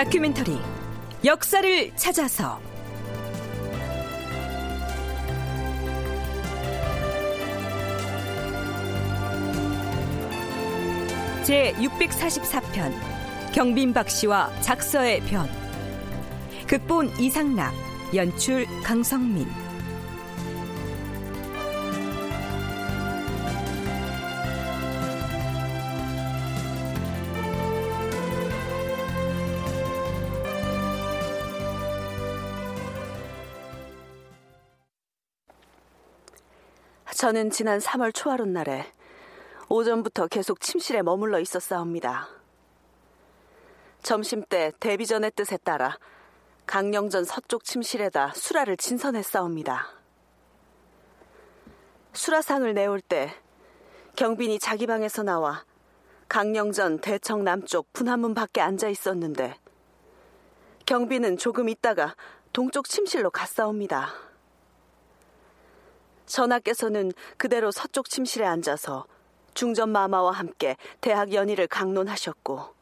다큐멘터리 역사를 찾아서. 제 644편 경빈박 씨와 작서의 변. 극본 이상락 연출 강성민 저는 지난 3월 초하룻 날에 오전부터 계속 침실에 머물러 있었사옵니다. 점심때 데뷔전의 뜻에 따라 강령전 서쪽 침실에다 수라를 진선했사옵니다. 수라상을 내올 때 경빈이 자기 방에서 나와 강령전 대청 남쪽 분한문 밖에 앉아 있었는데 경빈은 조금 있다가 동쪽 침실로 갔사옵니다. 전하께서는 그대로 서쪽 침실에 앉아서 중전 마마와 함께 대학 연의를 강론하셨고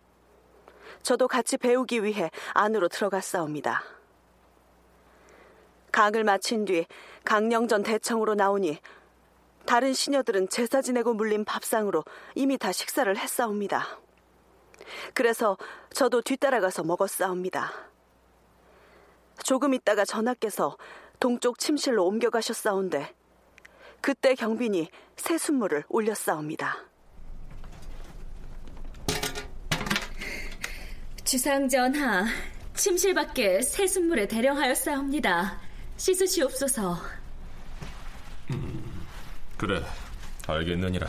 저도 같이 배우기 위해 안으로 들어갔사옵니다. 강을 마친 뒤 강령전 대청으로 나오니 다른 시녀들은 제사 지내고 물린 밥상으로 이미 다 식사를 했사옵니다. 그래서 저도 뒤따라가서 먹었사옵니다. 조금 있다가 전하께서 동쪽 침실로 옮겨가셨사온데 그때 경빈이 새 순물을 올렸사옵니다. 주상전하, 침실 밖에 새 순물에 대령하였사옵니다. 씻으시옵소서. 음, 그래, 알겠느니라.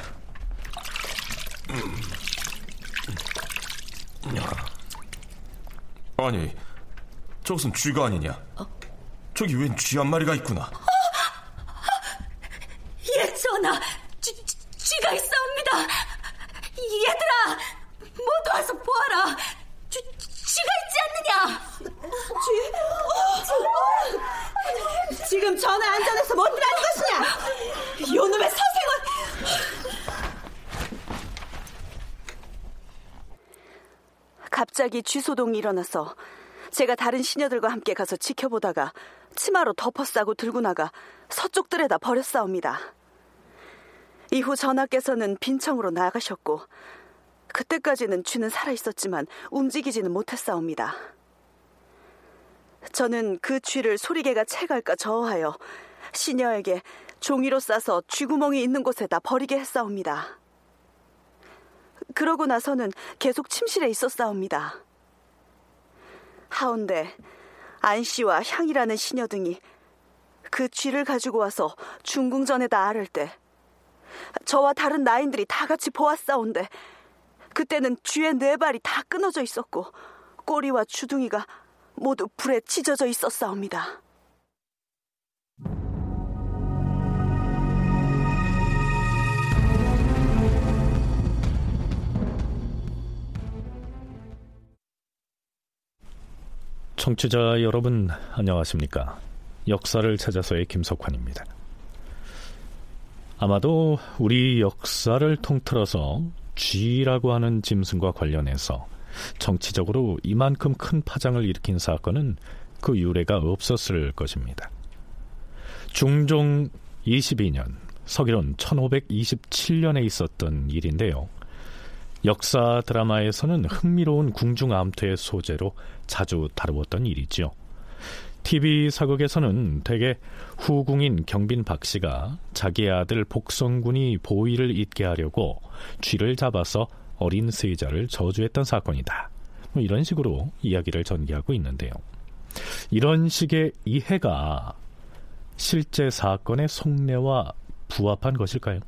아니, 저것은 쥐가 아니냐? 어? 저기 웬 쥐 한 마리가 있구나. 예, 전하, 쥐, 쥐가 있사옵니다. 얘들아, 모두 와서 보아라. 쥐, 쥐가 있지 않느냐? 쥐, 지금 전화 안전해서 못들하는 것이냐? 요놈의 선생은 갑자기 쥐소동이 일어나서 제가 다른 시녀들과 함께 가서 지켜보다가 치마로 덮어싸고 들고 나가 서쪽 들에다 버렸사옵니다. 이후 전하께서는 빈청으로 나가셨고 그때까지는 쥐는 살아 있었지만 움직이지는 못했사옵니다. 저는 그 쥐를 소리개가 채갈까 저어하여 시녀에게 종이로 싸서 쥐구멍이 있는 곳에다 버리게 했사옵니다. 그러고 나서는 계속 침실에 있었사옵니다. 하운데 안 씨와 향이라는 시녀 등이 그 쥐를 가지고 와서 중궁전에다 아를 때 저와 다른 나인들이 다 같이 보았사온데 그때는 쥐의 네 발이 다 끊어져 있었고 꼬리와 주둥이가 모두 불에 찢어져 있었사옵니다. 청취자 여러분 안녕하십니까? 역사를 찾아서의 김석환입니다. 아마도 우리 역사를 통틀어서 쥐라고 하는 짐승과 관련해서 정치적으로 이만큼 큰 파장을 일으킨 사건은 그 유래가 없었을 것입니다. 중종 22년, 서기론 1527년에 있었던 일인데요. 역사 드라마에서는 흥미로운 궁중 암투의 소재로 자주 다루었던 일이지요. TV 사극에서는 대개 후궁인 경빈 박 씨가 자기 아들 복성군이 보위를 잇게 하려고 쥐를 잡아서 어린 세자를 저주했던 사건이다. 뭐 이런 식으로 이야기를 전개하고 있는데요. 이런 식의 이해가 실제 사건의 속내와 부합한 것일까요?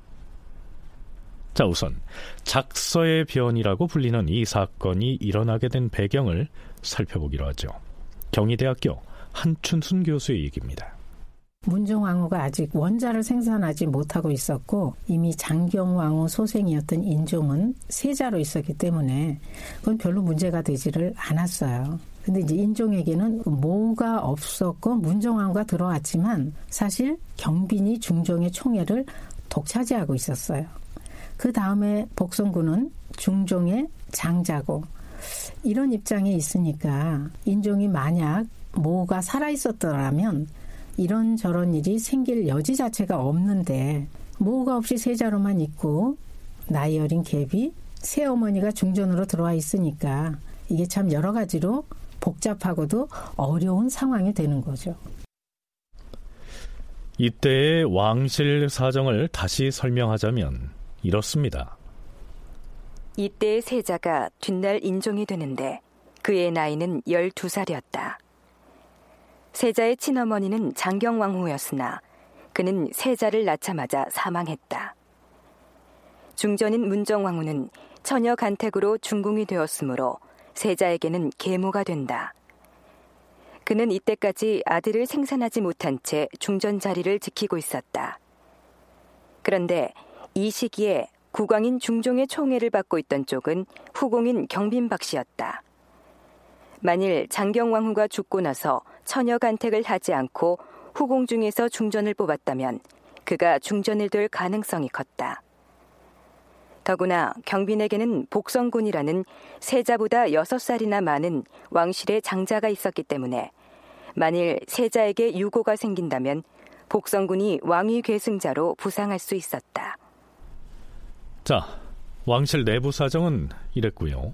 자, 우선 작서의 변이라고 불리는 이 사건이 일어나게 된 배경을 살펴보기로 하죠. 경희대학교 한춘순 교수의 얘기입니다. 문종왕후가 아직 원자를 생산하지 못하고 있었고 이미 장경왕후 소생이었던 인종은 세자로 있었기 때문에 그건 별로 문제가 되지를 않았어요. 근데 이제 인종에게는 모가 없었고 문종왕후가 들어왔지만 사실 경빈이 중종의 총애를 독차지하고 있었어요. 그 다음에 복성군은 중종의 장자고 이런 입장에 있으니까 인종이 만약 모가 살아 있었더라면 이런저런 일이 생길 여지 자체가 없는데 모가 없이 세자로만 있고 나이 어린 갭이 새어머니가 중전으로 들어와 있으니까 이게 참 여러 가지로 복잡하고도 어려운 상황이 되는 거죠. 이때의 왕실 사정을 다시 설명하자면 이렇습니다. 이때의 세자가 뒷날 인종이 되는데 그의 나이는 12살이었다. 세자의 친어머니는 장경왕후였으나 그는 세자를 낳자마자 사망했다. 중전인 문정왕후는 처녀 간택으로 중궁이 되었으므로 세자에게는 계모가 된다. 그는 이때까지 아들을 생산하지 못한 채 중전 자리를 지키고 있었다. 그런데 이 시기에 국왕인 중종의 총애를 받고 있던 쪽은 후공인 경빈박 씨였다. 만일 장경왕후가 죽고 나서 처녀 간택을 하지 않고 후공 중에서 중전을 뽑았다면 그가 중전을 될 가능성이 컸다. 더구나 경빈에게는 복성군이라는 세자보다 6살이나 많은 왕실의 장자가 있었기 때문에 만일 세자에게 유고가 생긴다면 복성군이 왕위 계승자로 부상할 수 있었다. 자, 왕실 내부 사정은 이랬고요.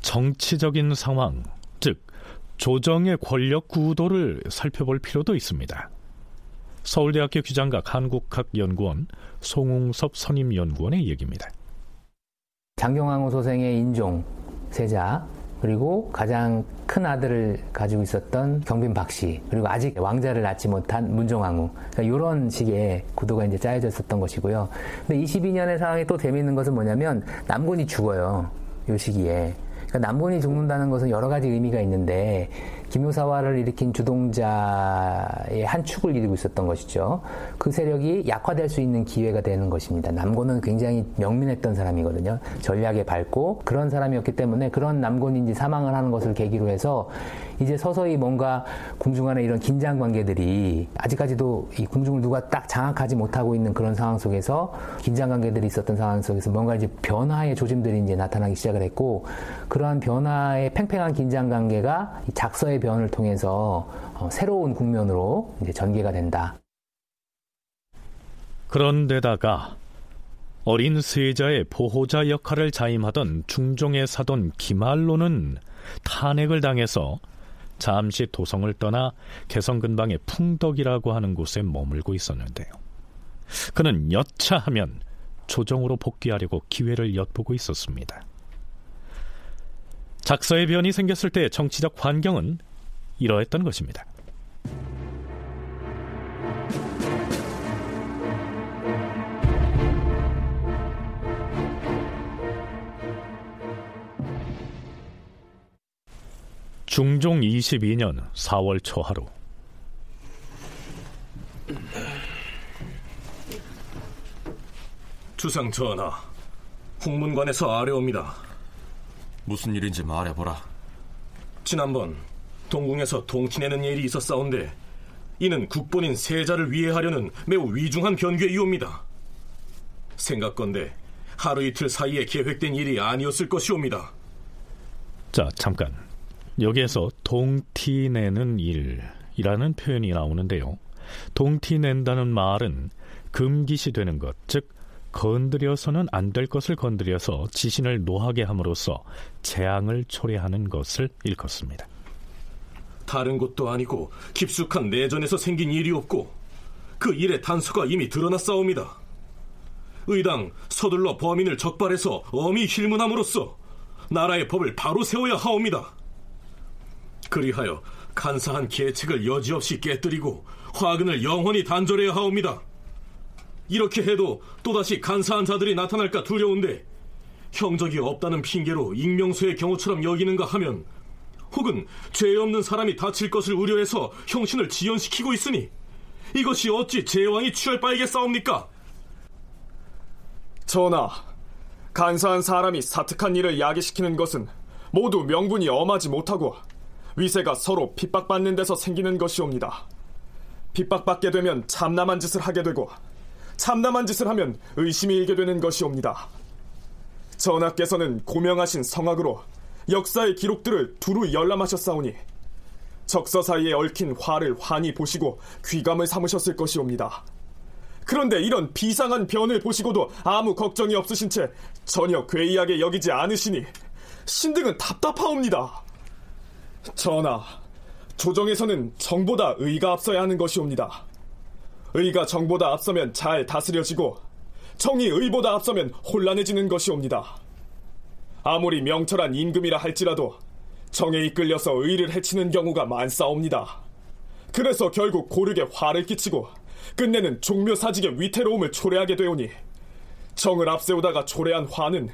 정치적인 상황, 즉 조정의 권력 구도를 살펴볼 필요도 있습니다. 서울대학교 규장각 한국학연구원 송웅섭 선임연구원의 얘기입니다. 장경왕후 소생의 인종, 세자, 그리고 가장 큰 아들을 가지고 있었던 경빈 박씨, 그리고 아직 왕자를 낳지 못한 문종왕후. 그러니까 이런 식의 구도가 이제 짜여져 있었던 것이고요. 근데 22년의 상황이 또 재미있는 것은 뭐냐면 남군이 죽어요. 이 시기에. 그러니까 남군이 죽는다는 것은 여러 가지 의미가 있는데 기묘사화를 일으킨 주동자의 한 축을 이루고 있었던 것이죠. 그 세력이 약화될 수 있는 기회가 되는 것입니다. 남곤은 굉장히 명민했던 사람이거든요. 전략에 밝고 그런 사람이었기 때문에 그런 남곤인지 사망을 하는 것을 계기로 해서 이제 서서히 뭔가 궁중 간의 이런 긴장 관계들이 아직까지도 이 궁중을 누가 딱 장악하지 못하고 있는 그런 상황 속에서 긴장 관계들이 있었던 상황 속에서 뭔가 이제 변화의 조짐들이 이제 나타나기 시작을 했고 그러한 변화의 팽팽한 긴장 관계가 작서의 변을 통해서 어, 새로운 국면으로 이제 전개가 된다. 그런데다가 어린 세자의 보호자 역할을 자임하던 중종의 사돈 기말로는 탄핵을 당해서 잠시 도성을 떠나 개성 근방의 풍덕이라고 하는 곳에 머물고 있었는데요. 그는 여차하면 조정으로 복귀하려고 기회를 엿보고 있었습니다. 작서의 변이 생겼을 때 정치적 환경은 이러했던 것입니다. 중종 22년 4월 초하루 주상 전하, 홍문관에서 아뢰옵니다. 무슨 일인지 말해보라. 지난번 동궁에서 동친내는 일이 있었사온데 이는 국본인 세자를 위해하려는 매우 위중한 변괴이옵니다. 생각건대 하루 이틀 사이에 계획된 일이 아니었을 것이옵니다. 자, 잠깐. 여기에서 동티내는 일이라는 표현이 나오는데요. 동티낸다는 말은 금기시 되는 것, 즉 건드려서는 안 될 것을 건드려서 지신을 노하게 함으로써 재앙을 초래하는 것을 일컫습니다. 다른 것도 아니고 깊숙한 내전에서 생긴 일이 없고 그 일의 단서가 이미 드러났사옵니다. 의당 서둘러 범인을 적발해서 엄히 힐문함으로써 나라의 법을 바로 세워야 하옵니다. 그리하여 간사한 계책을 여지없이 깨뜨리고 화근을 영원히 단절해야 하옵니다. 이렇게 해도 또다시 간사한 자들이 나타날까 두려운데 형적이 없다는 핑계로 익명소의 경우처럼 여기는가 하면 혹은 죄 없는 사람이 다칠 것을 우려해서 형신을 지연시키고 있으니 이것이 어찌 제왕이 취할 바이겠사옵니까? 전하, 간사한 사람이 사특한 일을 야기시키는 것은 모두 명분이 엄하지 못하고 위세가 서로 핍박받는 데서 생기는 것이옵니다. 핍박받게 되면 참남한 짓을 하게 되고 참남한 짓을 하면 의심이 일게 되는 것이옵니다. 전하께서는 고명하신 성악으로 역사의 기록들을 두루 열람하셨사오니 적서 사이에 얽힌 화를 환히 보시고 귀감을 삼으셨을 것이옵니다. 그런데 이런 비상한 변을 보시고도 아무 걱정이 없으신 채 전혀 괴이하게 여기지 않으시니 신등은 답답하옵니다. 전하, 조정에서는 정보다 의가 앞서야 하는 것이옵니다. 의가 정보다 앞서면 잘 다스려지고 정이 의보다 앞서면 혼란해지는 것이옵니다. 아무리 명철한 임금이라 할지라도 정에 이끌려서 의를 해치는 경우가 많사옵니다. 그래서 결국 고르게 화를 끼치고 끝내는 종묘사직의 위태로움을 초래하게 되오니 정을 앞세우다가 초래한 화는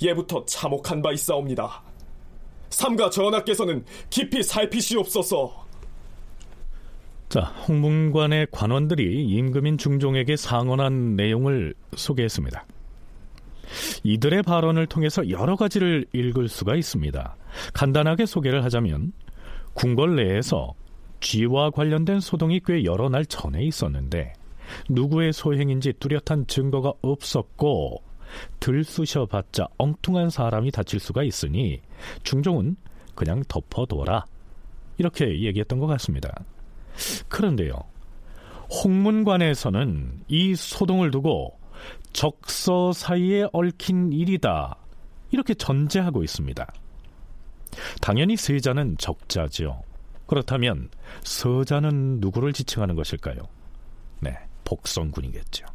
예부터 참혹한 바 있사옵니다. 삼가 전하께서는 깊이 살피시옵소서. 자, 홍문관의 관원들이 임금인 중종에게 상언한 내용을 소개했습니다. 이들의 발언을 통해서 여러 가지를 읽을 수가 있습니다. 간단하게 소개를 하자면 궁궐 내에서 쥐와 관련된 소동이 꽤 여러 날 전에 있었는데 누구의 소행인지 뚜렷한 증거가 없었고 들쑤셔봤자 엉뚱한 사람이 다칠 수가 있으니 중종은 그냥 덮어둬라 이렇게 얘기했던 것 같습니다. 그런데요 홍문관에서는 이 소동을 두고 적서 사이에 얽힌 일이다 이렇게 전제하고 있습니다. 당연히 세자는 적자죠. 그렇다면 서자는 누구를 지칭하는 것일까요? 네, 복성군이겠죠.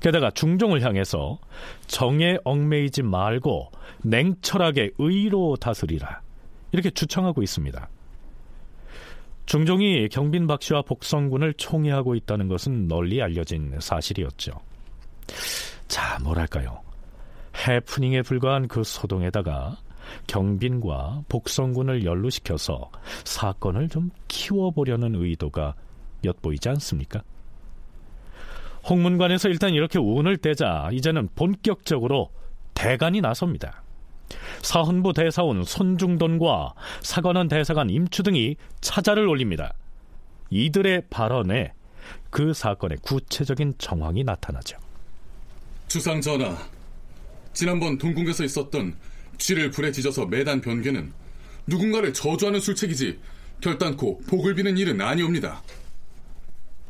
게다가 중종을 향해서 정에 얽매이지 말고 냉철하게 의로 다스리라 이렇게 추청하고 있습니다. 중종이 경빈 박씨와 복성군을 총애하고 있다는 것은 널리 알려진 사실이었죠. 자, 뭐랄까요. 해프닝에 불과한 그 소동에다가 경빈과 복성군을 연루시켜서 사건을 좀 키워보려는 의도가 엿보이지 않습니까? 홍문관에서 일단 이렇게 운을 떼자 이제는 본격적으로 대간이 나섭니다. 사헌부 대사원 손중돈과 사관원 대사관 임추 등이 차자를 올립니다. 이들의 발언에 그 사건의 구체적인 정황이 나타나죠. 주상 전하, 지난번 동궁에서 있었던 쥐를 불에 지져서 매단 변개는 누군가를 저주하는 술책이지 결단코 복을 비는 일은 아니옵니다.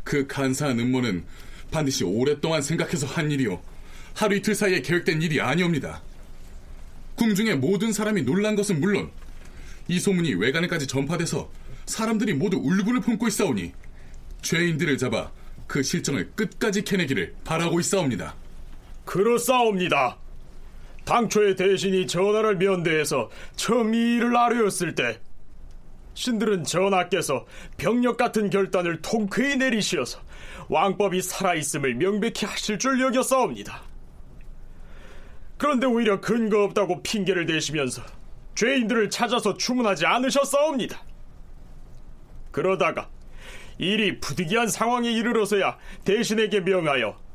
그 간사한 음모는 반드시 오랫동안 생각해서 한 일이요. 하루 이틀 사이에 계획된 일이 아니옵니다. 궁중의 모든 사람이 놀란 것은 물론 이 소문이 외관에까지 전파돼서 사람들이 모두 울분을 품고 있사오니 죄인들을 잡아 그 실정을 끝까지 캐내기를 바라고 있사옵니다. 그렇사옵니다. 당초에 대신이 전하를 면대해서 처음 이 일을 아뢰었을 때 신들은 전하께서 병력 같은 결단을 통쾌히 내리시어서 왕법이 살아있음을 명백히 하실 줄 여겼사옵니다. 그런데 오히려 근거 없다고 핑계를 대시면서 죄인들을 찾아서 추문하지 않으셨사옵니다. 그러다가 일이 부득이한 상황에 이르러서야 대신에게 명하여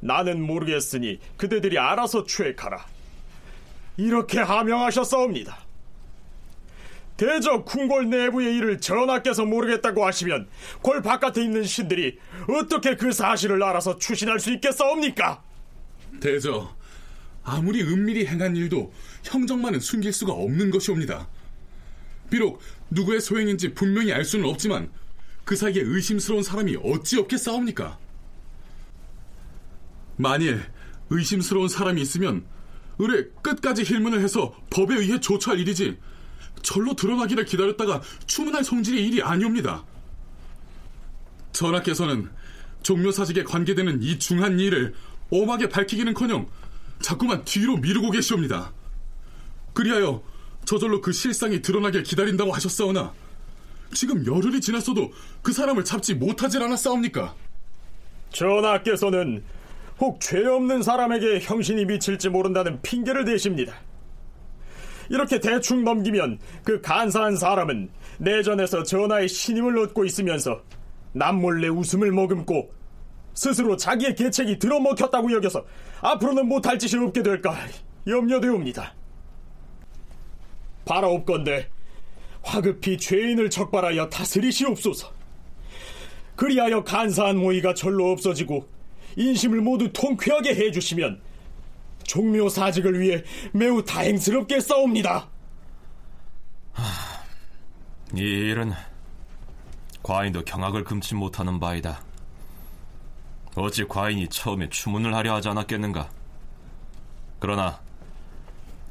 나는 모르겠으니 그대들이 알아서 추액하라. 이렇게 하명하셨사옵니다. 대저 궁궐 내부의 일을 전하께서 모르겠다고 하시면 골 바깥에 있는 신들이 어떻게 그 사실을 알아서 추신할 수 있겠사옵니까? 대저, 아무리 은밀히 행한 일도 형정만은 숨길 수가 없는 것이옵니다. 비록 누구의 소행인지 분명히 알 수는 없지만 그 사이에 의심스러운 사람이 어찌 없겠사옵니까? 만일 의심스러운 사람이 있으면 의뢰 끝까지 힐문을 해서 법에 의해 조처할 일이지 절로 드러나기를 기다렸다가 추문할 성질의 일이 아니옵니다. 전하께서는 종묘사직에 관계되는 이 중한 일을 엄하게 밝히기는커녕 자꾸만 뒤로 미루고 계시옵니다. 그리하여 저절로 그 실상이 드러나길 기다린다고 하셨사오나 지금 열흘이 지났어도 그 사람을 잡지 못하질 않았사옵니까? 전하께서는 혹 죄 없는 사람에게 형신이 미칠지 모른다는 핑계를 대십니다. 이렇게 대충 넘기면 그 간사한 사람은 내전에서 전하의 신임을 얻고 있으면서 남몰래 웃음을 머금고 스스로 자기의 계책이 들어먹혔다고 여겨서 앞으로는 못할 짓이 없게 될까 염려되옵니다. 바라옵건대 화급히 죄인을 적발하여 다스리시옵소서. 그리하여 간사한 모의가 절로 없어지고 인심을 모두 통쾌하게 해주시면 종묘 사직을 위해 매우 다행스럽게 싸웁니다. 이 일은 과인도 경악을 금치 못하는 바이다. 어찌 과인이 처음에 추문을 하려 하지 않았겠는가? 그러나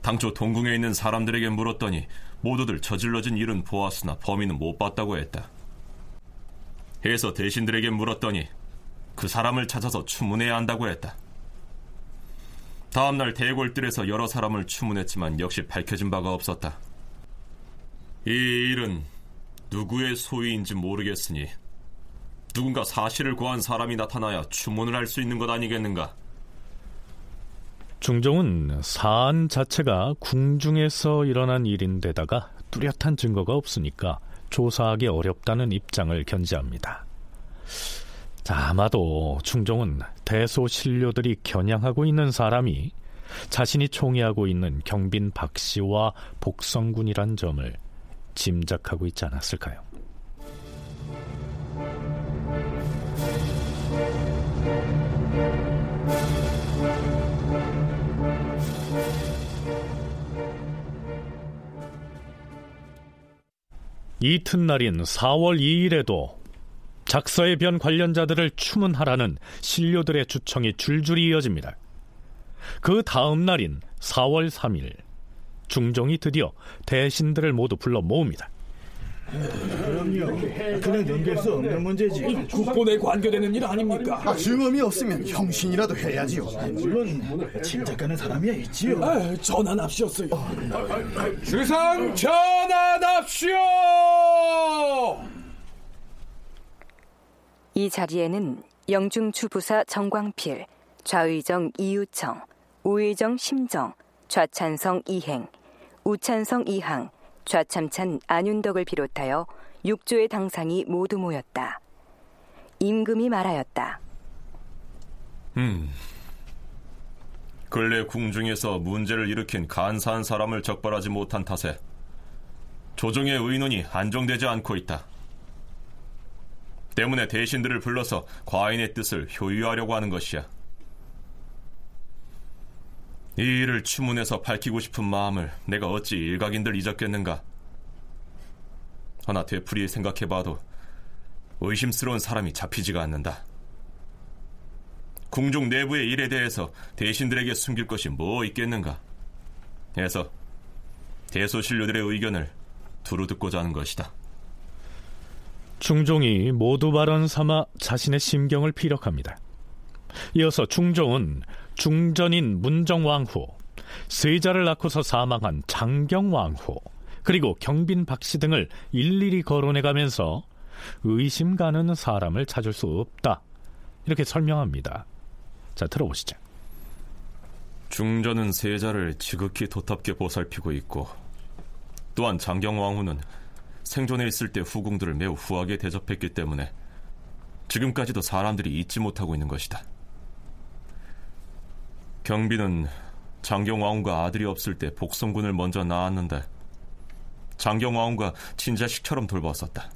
당초 동궁에 있는 사람들에게 물었더니 모두들 저질러진 일은 보았으나 범인은 못 봤다고 했다. 해서 대신들에게 물었더니 그 사람을 찾아서 추문해야 한다고 했다. 다음날 대궐들에서 여러 사람을 추문했지만 역시 밝혀진 바가 없었다. 이 일은 누구의 소유인지 모르겠으니 누군가 사실을 구한 사람이 나타나야 추문을 할 수 있는 것 아니겠는가? 중종은 사안 자체가 궁중에서 일어난 일인데다가 뚜렷한 증거가 없으니까 조사하기 어렵다는 입장을 견지합니다. 자, 아마도 중종은 대소신료들이 겨냥하고 있는 사람이 자신이 총애하고 있는 경빈 박씨와 복성군이란 점을 짐작하고 있지 않았을까요? 이튿날인 4월 2일에도 작서의 변 관련자들을 추문하라는 신료들의 주청이 줄줄이 이어집니다. 그 다음 날인 4월 3일 중종이 드디어 대신들을 모두 불러 모읍니다. 그럼요. 그냥 넘길 수 없는 문제지. 국본에 관계되는 일 아닙니까? 아, 증언이 없으면 형신이라도 해야지요. 물론 침작가는 사람이야 있지요. 아, 전환합시었어요. 주상 전환합시오. 이 자리에는 영중 주부사 정광필, 좌의정 이유청, 우의정 심정, 좌찬성 이행, 우찬성 이항, 좌참찬 안윤덕을 비롯하여 육조의 당상이 모두 모였다. 임금이 말하였다. 음. 근래 궁중에서 문제를 일으킨 간사한 사람을 적발하지 못한 탓에 조정의 의논이 안정되지 않고 있다. 때문에 대신들을 불러서 과인의 뜻을 효유하려고 하는 것이야. 이 일을 추문해서 밝히고 싶은 마음을 내가 어찌 일각인들 잊었겠는가? 하나 되풀이 생각해봐도 의심스러운 사람이 잡히지가 않는다. 궁중 내부의 일에 대해서 대신들에게 숨길 것이 뭐 있겠는가? 해서 대소신료들의 의견을 두루 듣고자 하는 것이다. 중종이 모두 발언 삼아 자신의 심경을 피력합니다. 이어서 중종은 중전인 문정왕후, 세자를 낳고서 사망한 장경왕후, 그리고 경빈 박씨 등을 일일이 거론해가면서 의심 가는 사람을 찾을 수 없다. 이렇게 설명합니다. 자, 들어보시죠. 중전은 세자를 지극히 도탑게 보살피고 있고 또한 장경왕후는 생존해 있을 때 후궁들을 매우 후하게 대접했기 때문에 지금까지도 사람들이 잊지 못하고 있는 것이다. 경비는 장경왕후가 아들이 없을 때 복성군을 먼저 낳았는데 장경왕후가 친자식처럼 돌봤었다.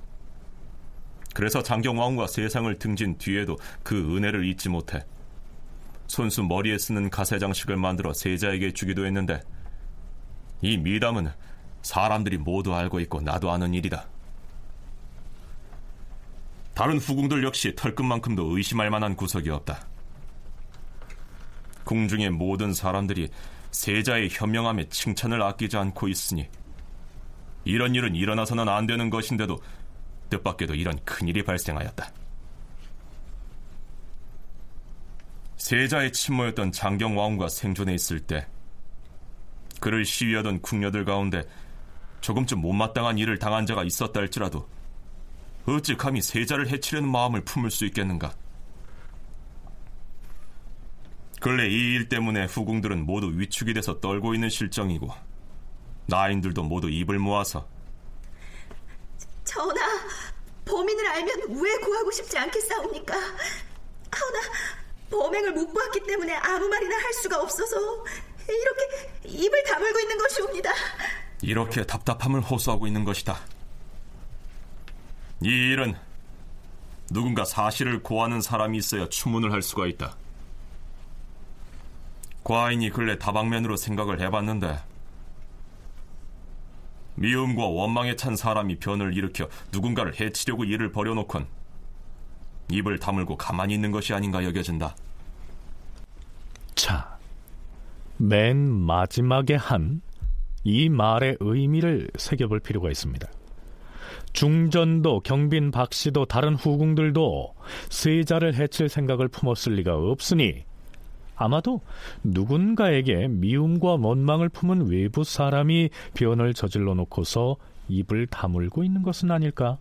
그래서 장경왕후가 세상을 등진 뒤에도 그 은혜를 잊지 못해 손수 머리에 쓰는 가세 장식을 만들어 세자에게 주기도 했는데 이 미담은 사람들이 모두 알고 있고 나도 아는 일이다. 다른 후궁들 역시 털끝만큼도 의심할 만한 구석이 없다. 궁중의 모든 사람들이 세자의 현명함에 칭찬을 아끼지 않고 있으니 이런 일은 일어나서는 안 되는 것인데도 뜻밖에도 이런 큰일이 발생하였다. 세자의 친모였던 장경왕후가 생존해 있을 때 그를 시위하던 궁녀들 가운데 조금쯤 못마땅한 일을 당한 자가 있었다 할지라도 어찌 감히 세자를 해치려는 마음을 품을 수 있겠는가? 근래 이 일 때문에 후궁들은 모두 위축이 돼서 떨고 있는 실정이고 나인들도 모두 입을 모아서 전하, 범인을 알면 왜 구하고 싶지 않겠사옵니까? 하오나 범행을 못 보았기 때문에 아무 말이나 할 수가 없어서 이렇게 입을 다물고 있는 것이옵니다. 이렇게 답답함을 호소하고 있는 것이다. 이 일은 누군가 사실을 고하는 사람이 있어야 추문을 할 수가 있다. 과인이 근래 다방면으로 생각을 해봤는데 미움과 원망에 찬 사람이 변을 일으켜 누군가를 해치려고 일을 벌여놓곤 입을 다물고 가만히 있는 것이 아닌가 여겨진다. 자, 맨 마지막에 한 이 말의 의미를 새겨볼 필요가 있습니다. 중전도 경빈 박씨도 다른 후궁들도 세자를 해칠 생각을 품었을 리가 없으니 아마도 누군가에게 미움과 원망을 품은 외부 사람이 변을 저질러 놓고서 입을 다물고 있는 것은 아닐까?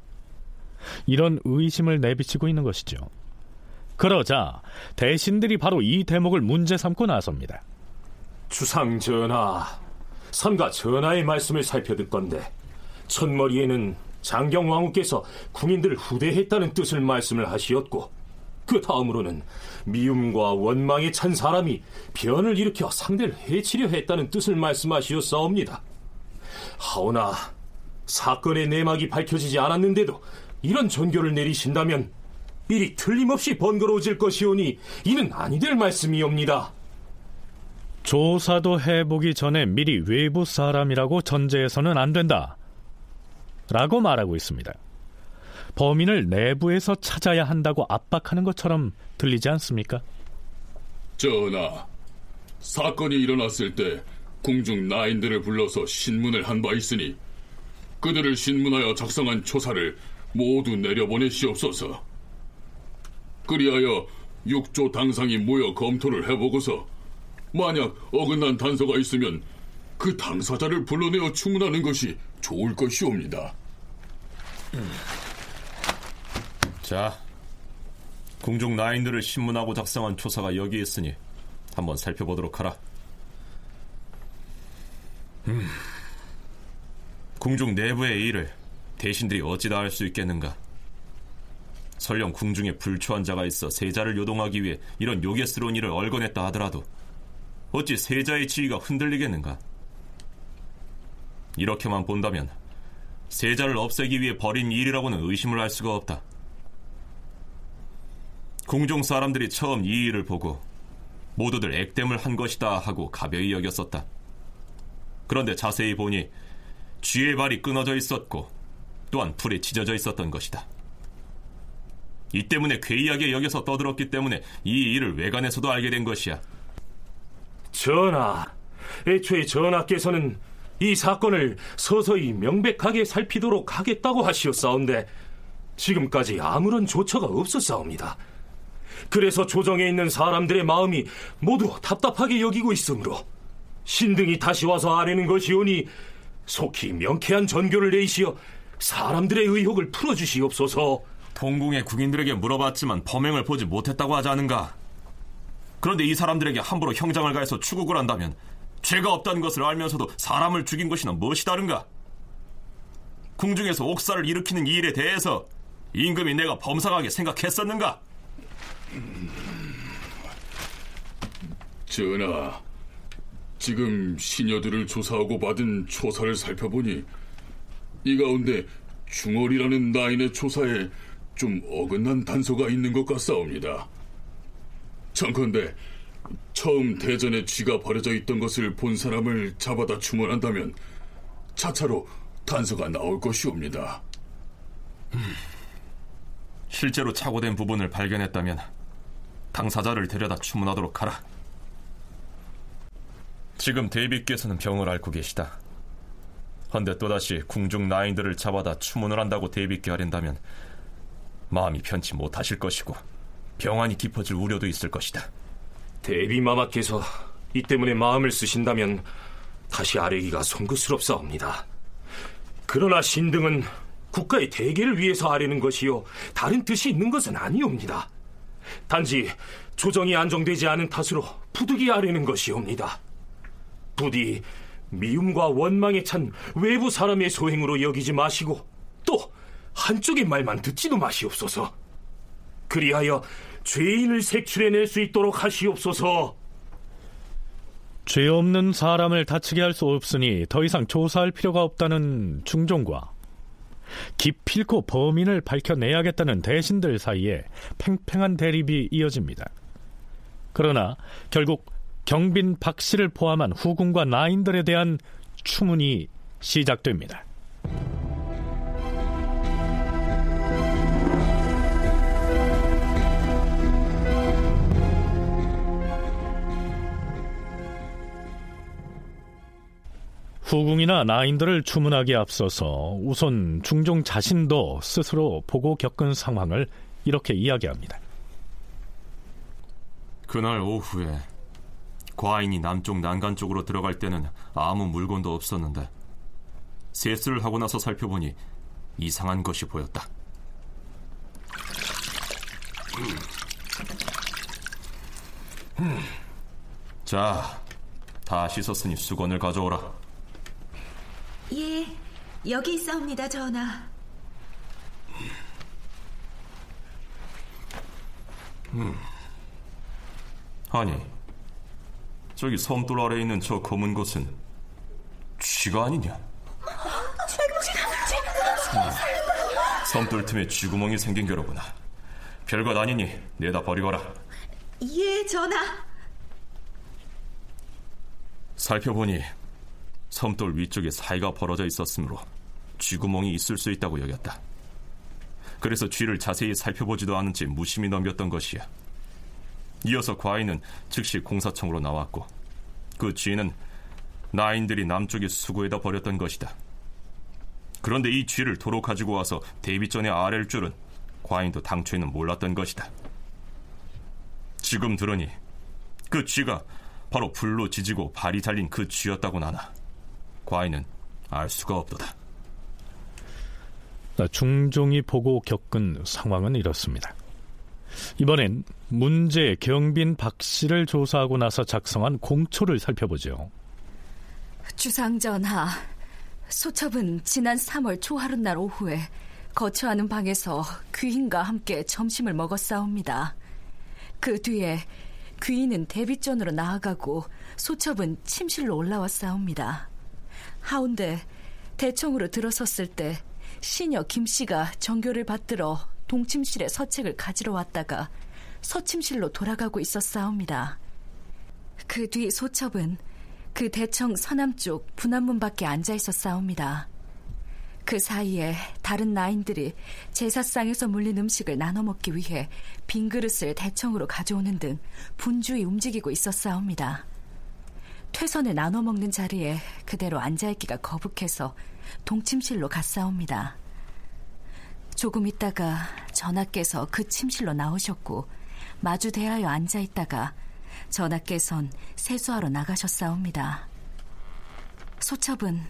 이런 의심을 내비치고 있는 것이죠. 그러자 대신들이 바로 이 대목을 문제 삼고 나섭니다. 주상 전하, 선가 전하의 말씀을 살펴듣건데 첫머리에는 장경 왕후께서 국민들을 후대했다는 뜻을 말씀을 하시었고 그 다음으로는 미움과 원망에 찬 사람이 변을 일으켜 상대를 해치려 했다는 뜻을 말씀하시었사옵니다. 하오나 사건의 내막이 밝혀지지 않았는데도 이런 전교를 내리신다면 일이 틀림없이 번거로워질 것이오니 이는 아니 될 말씀이옵니다. 조사도 해보기 전에 미리 외부 사람이라고 전제해서는 안 된다. 라고 말하고 있습니다. 범인을 내부에서 찾아야 한다고 압박하는 것처럼 들리지 않습니까? 전하, 사건이 일어났을 때 궁중 나인들을 불러서 신문을 한 바 있으니 그들을 신문하여 작성한 초사를 모두 내려보내시옵소서. 그리하여 육조 당상이 모여 검토를 해보고서 만약 어긋난 단서가 있으면 그 당사자를 불러내어 추문하는 것이 좋을 것이옵니다. 자, 궁중 나인들을 신문하고 작성한 초사가 여기 있으니 한번 살펴보도록 하라. 음, 궁중 내부의 일을 대신들이 어찌 다 할 수 있겠는가? 설령 궁중에 불초한 자가 있어 세자를 요동하기 위해 이런 요괴스러운 일을 얼거냈다 하더라도 어찌 세자의 지위가 흔들리겠는가? 이렇게만 본다면 세자를 없애기 위해 벌인 일이라고는 의심을 할 수가 없다. 궁중 사람들이 처음 이 일을 보고 모두들 액땜을 한 것이다 하고 가벼이 여겼었다. 그런데 자세히 보니 쥐의 발이 끊어져 있었고 또한 불에 찢어져 있었던 것이다. 이 때문에 괴이하게 여겨서 떠들었기 때문에 이 일을 외관에서도 알게 된 것이야. 전하, 애초에 전하께서는 이 사건을 서서히 명백하게 살피도록 하겠다고 하시었사온데 지금까지 아무런 조처가 없었사옵니다. 그래서 조정에 있는 사람들의 마음이 모두 답답하게 여기고 있으므로 신등이 다시 와서 아뢰는 것이오니 속히 명쾌한 전교를 내시어 사람들의 의혹을 풀어주시옵소서. 동궁의 국인들에게 물어봤지만 범행을 보지 못했다고 하지 않은가? 그런데 이 사람들에게 함부로 형장을 가해서 추국을 한다면 죄가 없다는 것을 알면서도 사람을 죽인 것이나 무엇이 다른가? 궁중에서 옥사를 일으키는 이 일에 대해서 임금이 내가 범상하게 생각했었는가? 전하, 지금 시녀들을 조사하고 받은 초사를 살펴보니 이 가운데 중월이라는 나인의 초사에 좀 어긋난 단서가 있는 것 같사옵니다. 청컨대 처음 대전에 쥐가 버려져 있던 것을 본 사람을 잡아다 추문한다면 차차로 단서가 나올 것이옵니다. 음, 실제로 착오된 부분을 발견했다면 당사자를 데려다 추문하도록 하라. 지금 데이빗께서는 병을 앓고 계시다. 헌데 또다시 궁중 나인들을 잡아다 추문을 한다고 데이빗께 하린다면 마음이 편치 못하실 것이고 병환이 깊어질 우려도 있을 것이다. 대비마마께서 이 때문에 마음을 쓰신다면 다시 아뢰기가 송구스럽사옵니다. 그러나 신등은 국가의 대계를 위해서 아뢰는 것이요 다른 뜻이 있는 것은 아니옵니다. 단지 조정이 안정되지 않은 탓으로 부득이 아뢰는 것이옵니다. 부디 미움과 원망에 찬 외부 사람의 소행으로 여기지 마시고 또 한쪽의 말만 듣지도 마시옵소서. 그리하여 죄인을 색출해낼 수 있도록 하시옵소서. 죄 없는 사람을 다치게 할 수 없으니 더 이상 조사할 필요가 없다는 중종과 기필코 범인을 밝혀내야겠다는 대신들 사이에 팽팽한 대립이 이어집니다. 그러나 결국 경빈 박 씨를 포함한 후궁과 나인들에 대한 추문이 시작됩니다. 후궁이나 나인들을 추문하기에 앞서서 우선 중종 자신도 스스로 보고 겪은 상황을 이렇게 이야기합니다. 그날 오후에 과인이 남쪽 난간 쪽으로 들어갈 때는 아무 물건도 없었는데 세수를 하고 나서 살펴보니 이상한 것이 보였다. 자, 다 씻었으니 수건을 가져오라. 예, 여기 있사옵니다, 전하. 음. 아니, 저기 섬돌 아래 있는 저 검은 것은 쥐가 아니냐? 섬돌 틈에 쥐구멍이 생긴 게로구나. 별것 아니니 내다 버리거라. 예, 전하. 살펴보니 섬돌 위쪽에 사이가 벌어져 있었으므로 쥐구멍이 있을 수 있다고 여겼다. 그래서 쥐를 자세히 살펴보지도 않은 채 무심히 넘겼던 것이야. 이어서 과인은 즉시 공사청으로 나왔고 그 쥐는 나인들이 남쪽의 수구에다 버렸던 것이다. 그런데 이 쥐를 도로 가지고 와서 대비전에 아랠 줄은 과인도 당초에는 몰랐던 것이다. 지금 들으니 그 쥐가 바로 불로 지지고 발이 잘린 그 쥐였다고 나나 과인은 알 수가 없도다. 중종이 보고 겪은 상황은 이렇습니다. 이번엔 문제 경빈 박 씨를 조사하고 나서 작성한 공초를 살펴보죠. 주상전하, 소첩은 지난 3월 초하룻날 오후에 거처하는 방에서 귀인과 함께 점심을 먹었사옵니다. 그 뒤에 귀인은 대비전으로 나아가고 소첩은 침실로 올라왔사옵니다. 하운데 대청으로 들어섰을 때 시녀 김 씨가 정교를 받들어 동침실에 서책을 가지러 왔다가 서침실로 돌아가고 있었사옵니다. 그 뒤 소첩은 그 대청 서남쪽 분안문 밖에 앉아 있었사옵니다. 그 사이에 다른 나인들이 제사상에서 물린 음식을 나눠 먹기 위해 빈 그릇을 대청으로 가져오는 등 분주히 움직이고 있었사옵니다. 퇴선을 나눠 먹는 자리에 그대로 앉아있기가 거북해서 동침실로 갔사옵니다. 조금 있다가 전하께서 그 침실로 나오셨고 마주 대하여 앉아있다가 전하께선 세수하러 나가셨사옵니다. 소첩은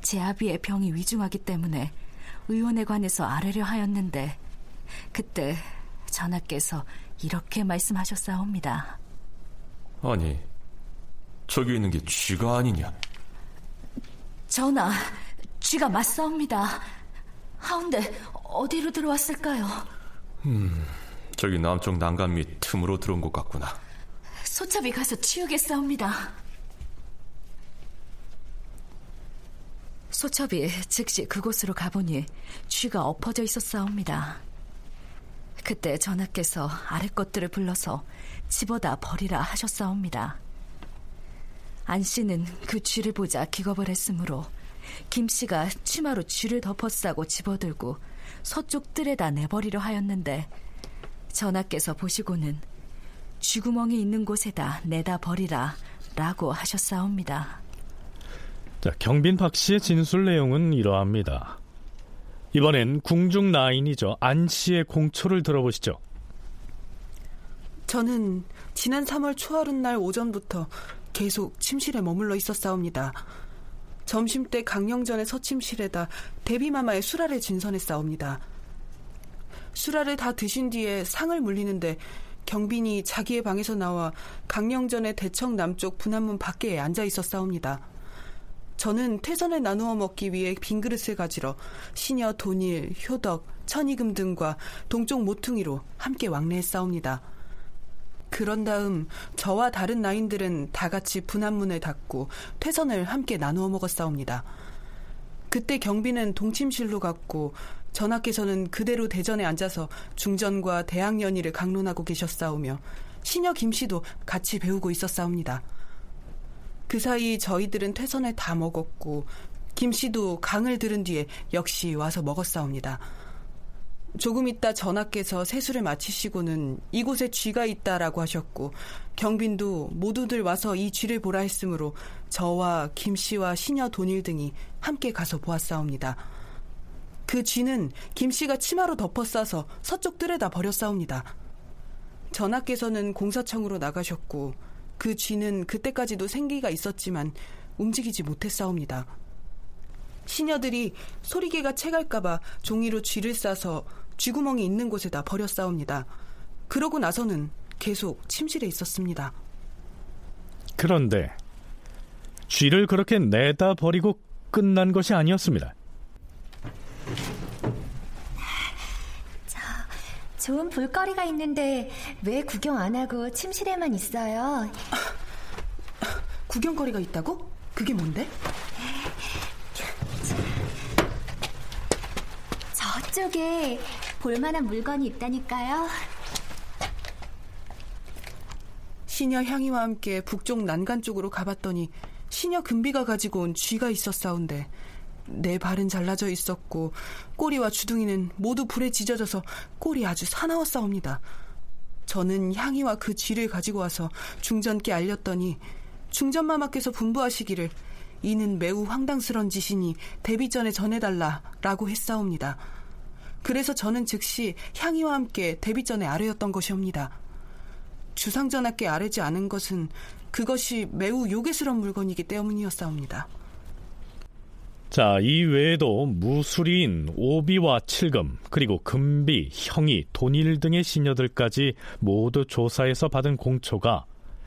제 아비의 병이 위중하기 때문에 의원에 관해서 아뢰려 하였는데 그때 전하께서 이렇게 말씀하셨사옵니다. 아니, 저기 있는 게 쥐가 아니냐? 전하, 쥐가 맞사옵니다. 하운데 어디로 들어왔을까요? 음, 저기 남쪽 난간 밑 틈으로 들어온 것 같구나. 소첩이 가서 치우겠사옵니다. 소첩이 즉시 그곳으로 가보니 쥐가 엎어져 있었사옵니다. 그때 전하께서 아래 것들을 불러서 집어다 버리라 하셨사옵니다. 안 씨는 그 쥐를 보자 기겁을 했으므로 김 씨가 치마로 쥐를 덮어싸고 집어들고 서쪽 뜰에다 내버리려 하였는데 전하께서 보시고는 쥐구멍이 있는 곳에다 내다 버리라 라고 하셨사옵니다. 자, 경빈 박 씨의 진술 내용은 이러합니다. 이번엔 궁중 라인이죠. 안 씨의 공초를 들어보시죠. 저는 지난 3월 초하룻 날 오전부터 계속 침실에 머물러 있었사옵니다. 점심때 강령전의 서침실에다 대비마마의 수라를 진선했사옵니다. 수라를 다 드신 뒤에 상을 물리는데 경빈이 자기의 방에서 나와 강령전의 대청 남쪽 분한문 밖에 앉아 있었사옵니다. 저는 퇴선을 나누어 먹기 위해 빈 그릇을 가지러 시녀 돈일, 효덕, 천이금 등과 동쪽 모퉁이로 함께 왕래했사옵니다. 그런 다음 저와 다른 나인들은 다 같이 분한문을 닫고 퇴선을 함께 나누어 먹었사옵니다. 그때 경비는 동침실로 갔고 전하께서는 그대로 대전에 앉아서 중전과 대학 연의를 강론하고 계셨사오며 시녀 김씨도 같이 배우고 있었사옵니다. 그 사이 저희들은 퇴선을 다 먹었고 김씨도 강을 들은 뒤에 역시 와서 먹었사옵니다. 조금 있다 전하께서 세수를 마치시고는 이곳에 쥐가 있다라고 하셨고 경빈도 모두들 와서 이 쥐를 보라 했으므로 저와 김 씨와 시녀 돈일 등이 함께 가서 보았사옵니다. 그 쥐는 김 씨가 치마로 덮어 싸서 서쪽 뜰에다 버렸사옵니다. 전하께서는 공사청으로 나가셨고 그 쥐는 그때까지도 생기가 있었지만 움직이지 못했사옵니다. 시녀들이 소리개가 채갈까봐 종이로 쥐를 싸서 쥐구멍이 있는 곳에다 버렸사옵니다. 그러고 나서는 계속 침실에 있었습니다. 그런데 쥐를 그렇게 내다 버리고 끝난 것이 아니었습니다. 저, 좋은 볼거리가 있는데 왜 구경 안 하고 침실에만 있어요? 구경거리가 있다고? 그게 뭔데? 저쪽에 볼만한 물건이 있다니까요. 시녀 향이와 함께 북쪽 난간 쪽으로 가봤더니 시녀 금비가 가지고 온 쥐가 있었사온데 내 발은 잘라져 있었고 꼬리와 주둥이는 모두 불에 지져져서 꼴이 아주 사나웠사옵니다. 저는 향이와 그 쥐를 가지고 와서 중전께 알렸더니 중전마마께서 분부하시기를 이는 매우 황당스런 짓이니 데뷔 전에 전해달라라고 했사옵니다. 그래서 저는 즉시 향이와 함께 데뷔 전에 아뢰었던 것이옵니다. 주상전하께 아뢰지 않은 것은 그것이 매우 요괴스러운 물건이기 때문이었사옵니다. 자, 이 외에도 무술인 오비와 칠금, 그리고 금비, 형이, 돈일 등의 시녀들까지 모두 조사해서 받은 공초가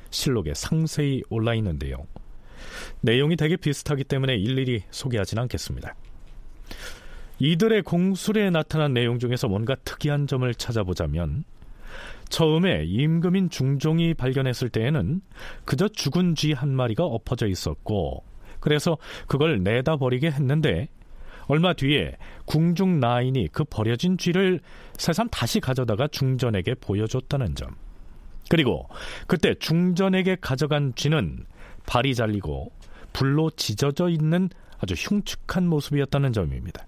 실록에 상세히 올라 있는데요. 내용이 되게 비슷하기 때문에 일일이 소개하진 않겠습니다. 이들의 공술에 나타난 내용 중에서 뭔가 특이한 점을 찾아보자면 처음에 임금인 중종이 발견했을 때에는 그저 죽은 쥐 한 마리가 엎어져 있었고 그래서 그걸 내다 버리게 했는데 얼마 뒤에 궁중 나인이 그 버려진 쥐를 새삼 다시 가져다가 중전에게 보여줬다는 점. 그리고 그때 중전에게 가져간 쥐는 발이 잘리고 불로 지져져 있는 아주 흉측한 모습이었다는 점입니다.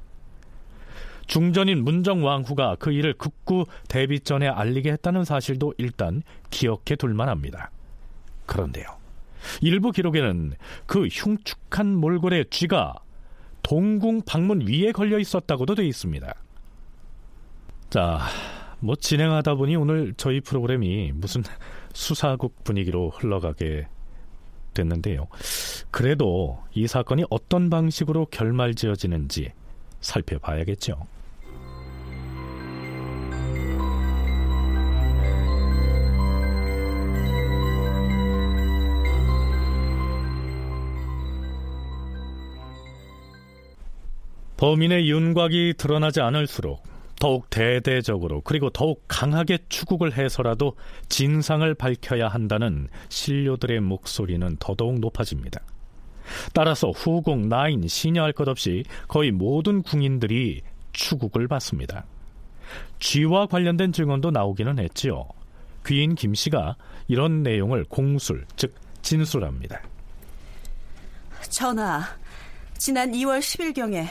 중전인 문정왕후가 그 일을 극구 데뷔 전에 알리게 했다는 사실도 일단 기억해 둘 만합니다. 그런데요. 일부 기록에는 그 흉측한 몰골의 쥐가 동궁 방문 위에 걸려 있었다고도 되어 있습니다. 자, 뭐 진행하다 보니 오늘 저희 프로그램이 무슨 수사국 분위기로 흘러가게 됐는데요. 그래도 이 사건이 어떤 방식으로 결말 지어지는지 살펴봐야겠죠. 범인의 윤곽이 드러나지 않을수록 더욱 대대적으로 그리고 더욱 강하게 추국을 해서라도 진상을 밝혀야 한다는 신료들의 목소리는 더더욱 높아집니다. 따라서 후궁, 나인, 시녀할 것 없이 거의 모든 궁인들이 추국을 받습니다. 쥐와 관련된 증언도 나오기는 했지요. 귀인 김 씨가 이런 내용을 공술, 즉 진술합니다. 전하, 지난 2월 10일경에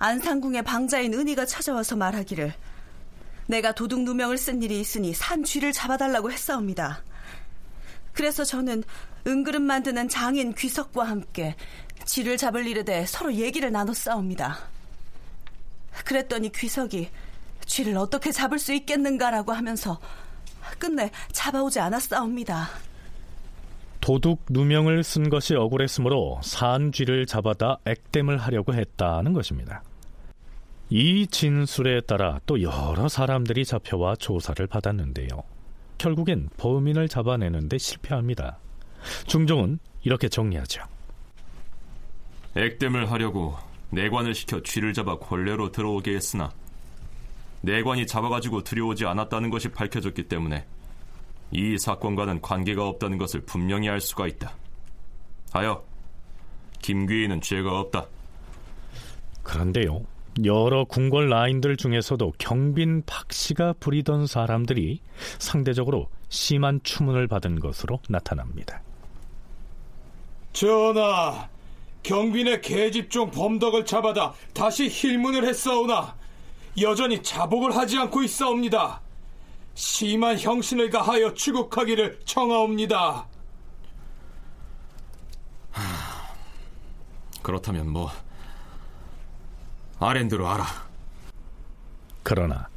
안상궁의 방자인 은희가 찾아와서 말하기를 내가 도둑 누명을 쓴 일이 있으니 산 쥐를 잡아달라고 했사옵니다. 그래서 저는 은그릇 만드는 장인 귀석과 함께 쥐를 잡을 일에 대해 서로 얘기를 나눴사옵니다. 그랬더니 귀석이 쥐를 어떻게 잡을 수 있겠는가라고 하면서 끝내 잡아오지 않았사옵니다. 도둑 누명을 쓴 것이 억울했으므로 산 쥐를 잡아다 액땜을 하려고 했다는 것입니다. 이 진술에 따라 또 여러 사람들이 잡혀와 조사를 받았는데요. 결국엔 범인을 잡아내는데 실패합니다. 중종은 이렇게 정리하죠. 액땜을 하려고 내관을 시켜 쥐를 잡아 권례로 들어오게 했으나 내관이 잡아가지고 들여오지 않았다는 것이 밝혀졌기 때문에 이 사건과는 관계가 없다는 것을 분명히 알 수가 있다. 하여 김귀인은 죄가 없다. 그런데요. 여러 궁궐 라인들 중에서도 경빈 박 씨가 부리던 사람들이 상대적으로 심한 추문을 받은 것으로 나타납니다. 전하, 경빈의 계집종 범덕을 잡아다 다시 힐문을 했사오나 여전히 자복을 하지 않고 있사옵니다. 심한 형신을 가하여 추국하기를 청하옵니다. 그렇다면 뭐 아랜드로 알아. 그러나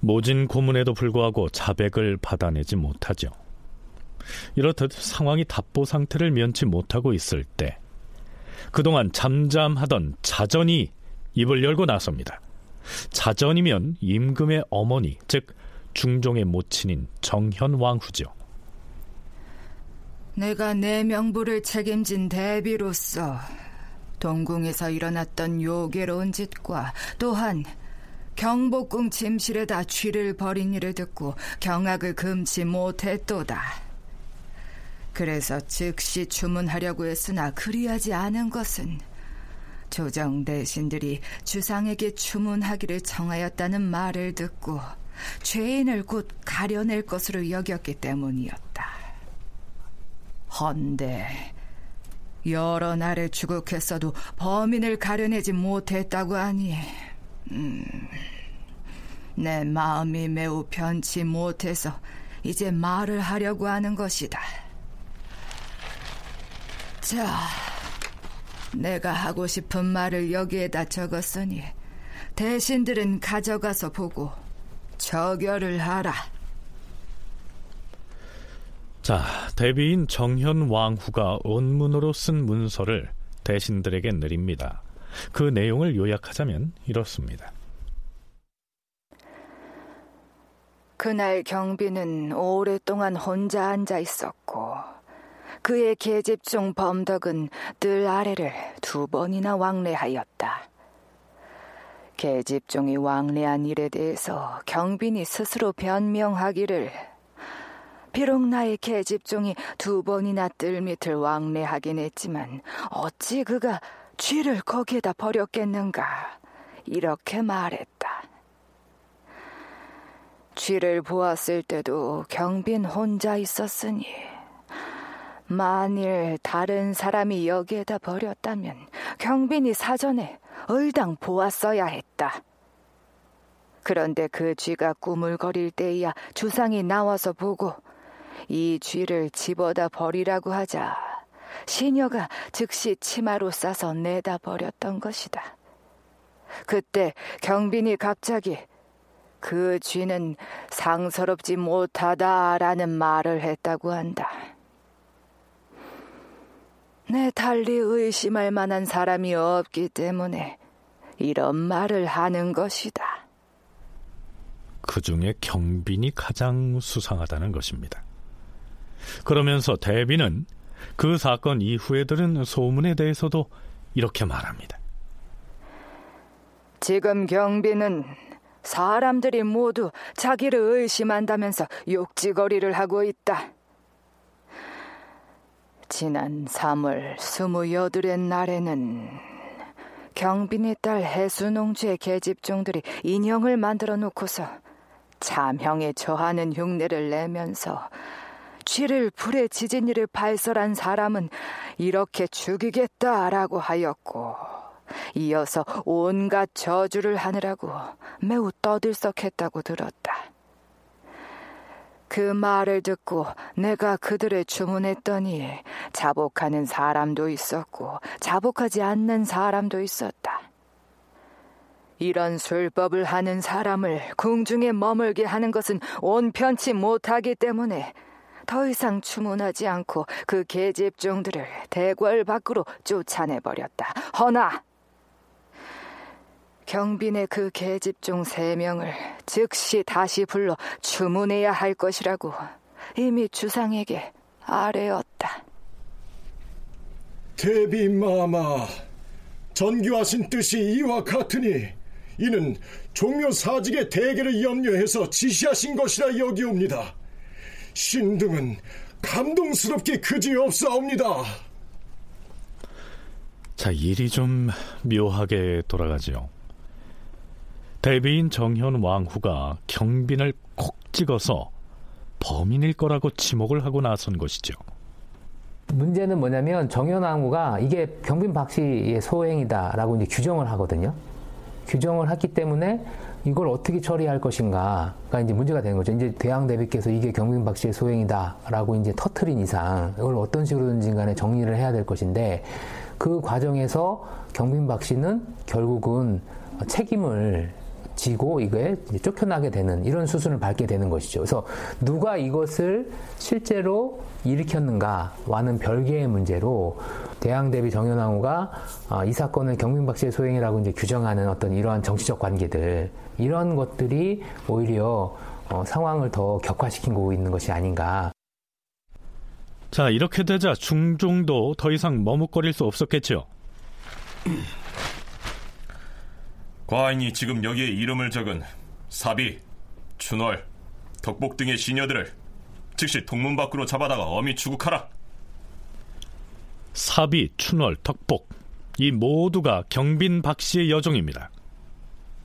모진 고문에도 불구하고 자백을 받아내지 못하죠. 이렇듯 상황이 답보 상태를 면치 못하고 있을 때 그동안 잠잠하던 자전이 입을 열고 나섭니다. 자전이면 임금의 어머니, 즉 중종의 모친인 정현왕후죠. 내가 내 명부를 책임진 대비로서 동궁에서 일어났던 요괴로운 짓과 또한 경복궁 침실에다 쥐를 버린 일을 듣고 경악을 금치 못했도다. 그래서 즉시 주문하려고 했으나 그리하지 않은 것은 조정 대신들이 주상에게 주문하기를 청하였다는 말을 듣고 죄인을 곧 가려낼 것으로 여겼기 때문이었다. 헌데 여러 날을 추국했어도 범인을 가려내지 못했다고 하니 음, 내 마음이 매우 편치 못해서 이제 말을 하려고 하는 것이다. 자, 내가 하고 싶은 말을 여기에다 적었으니 대신들은 가져가서 보고 처결을 하라. 자, 대비인 정현 왕후가 원문으로 쓴 문서를 대신들에게 내립니다. 그 내용을 요약하자면 이렇습니다. 그날 경비는 오랫동안 혼자 앉아 있었고 그의 계집종 범덕은 늘 아래를 두 번이나 왕래하였다. 계집종이 왕래한 일에 대해서 경빈이 스스로 변명하기를 비록 나의 계집종이 두 번이나 뜰 밑을 왕래하긴 했지만 어찌 그가 쥐를 거기에다 버렸겠는가 이렇게 말했다. 쥐를 보았을 때도 경빈 혼자 있었으니 만일 다른 사람이 여기에다 버렸다면 경빈이 사전에 얼당 보았어야 했다. 그런데 그 쥐가 꾸물거릴 때야 주상이 나와서 보고 이 쥐를 집어다 버리라고 하자 시녀가 즉시 치마로 싸서 내다 버렸던 것이다. 그때 경빈이 갑자기 그 쥐는 상서롭지 못하다라는 말을 했다고 한다. 내 달리 의심할 만한 사람이 없기 때문에 이런 말을 하는 것이다. 그 중에 경빈이 가장 수상하다는 것입니다. 그러면서 대비는 그 사건 이후에 들은 소문에 대해서도 이렇게 말합니다. 지금 경비는 사람들이 모두 자기를 의심한다면서 욕지거리를 하고 있다. 지난 3월 스무여덟의 날에는 경빈의 딸 해수농주의 계집종들이 인형을 만들어 놓고서 참형에 처하는 흉내를 내면서 쥐를 불에 지진 일을 발설한 사람은 이렇게 죽이겠다라고 하였고 이어서 온갖 저주를 하느라고 매우 떠들썩했다고 들었다. 그 말을 듣고 내가 그들을 주문했더니 자복하는 사람도 있었고 자복하지 않는 사람도 있었다. 이런 술법을 하는 사람을 궁중에 머물게 하는 것은 온편치 못하기 때문에 더 이상 주문하지 않고 그 계집종들을 대궐 밖으로 쫓아내버렸다. 허나 경빈의 그 계집종 세 명을 즉시 다시 불러 주문해야 할 것이라고 이미 주상에게 아뢰었다. 대비마마, 전교하신 뜻이 이와 같으니 이는 종묘 사직의 대계를 염려해서 지시하신 것이라 여기옵니다. 신등은 감동스럽게 그지없사옵니다. 자, 일이 좀 묘하게 돌아가지요. 대비인 정현 왕후가 경빈을 콕 찍어서 범인일 거라고 지목을 하고 나선 것이죠. 문제는 뭐냐면 정현 왕후가 이게 경빈 박 씨의 소행이다라고 이제 규정을 하거든요. 규정을 했기 때문에 이걸 어떻게 처리할 것인가가 이제 문제가 되는 거죠. 이제 대왕 대비께서 이게 경빈 박 씨의 소행이다라고 이제 터트린 이상 이걸 어떤 식으로든지 간에 정리를 해야 될 것인데 그 과정에서 경빈 박 씨는 결국은 책임을 지고 이거에 쫓겨나게 되는 이런 수순을 밟게 되는 것이죠. 그래서 누가 이것을 실제로 일으켰는가와는 별개의 문제로 대항 대비 정현왕후가 아, 이 사건을 경민박 씨의 소행이라고 이제 규정하는 어떤 이러한 정치적 관계들 이런 것들이 오히려 어, 상황을 더 격화시키고 있는 것이 아닌가. 자 이렇게 되자 중종도 더 이상 머뭇거릴 수 없었겠죠. 과인이 지금 여기에 이름을 적은 사비, 춘월, 덕복 등의 시녀들을 즉시 동문 밖으로 잡아다가 어미 추국하라. 사비, 춘월, 덕복 이 모두가 경빈 박 씨의 여종입니다.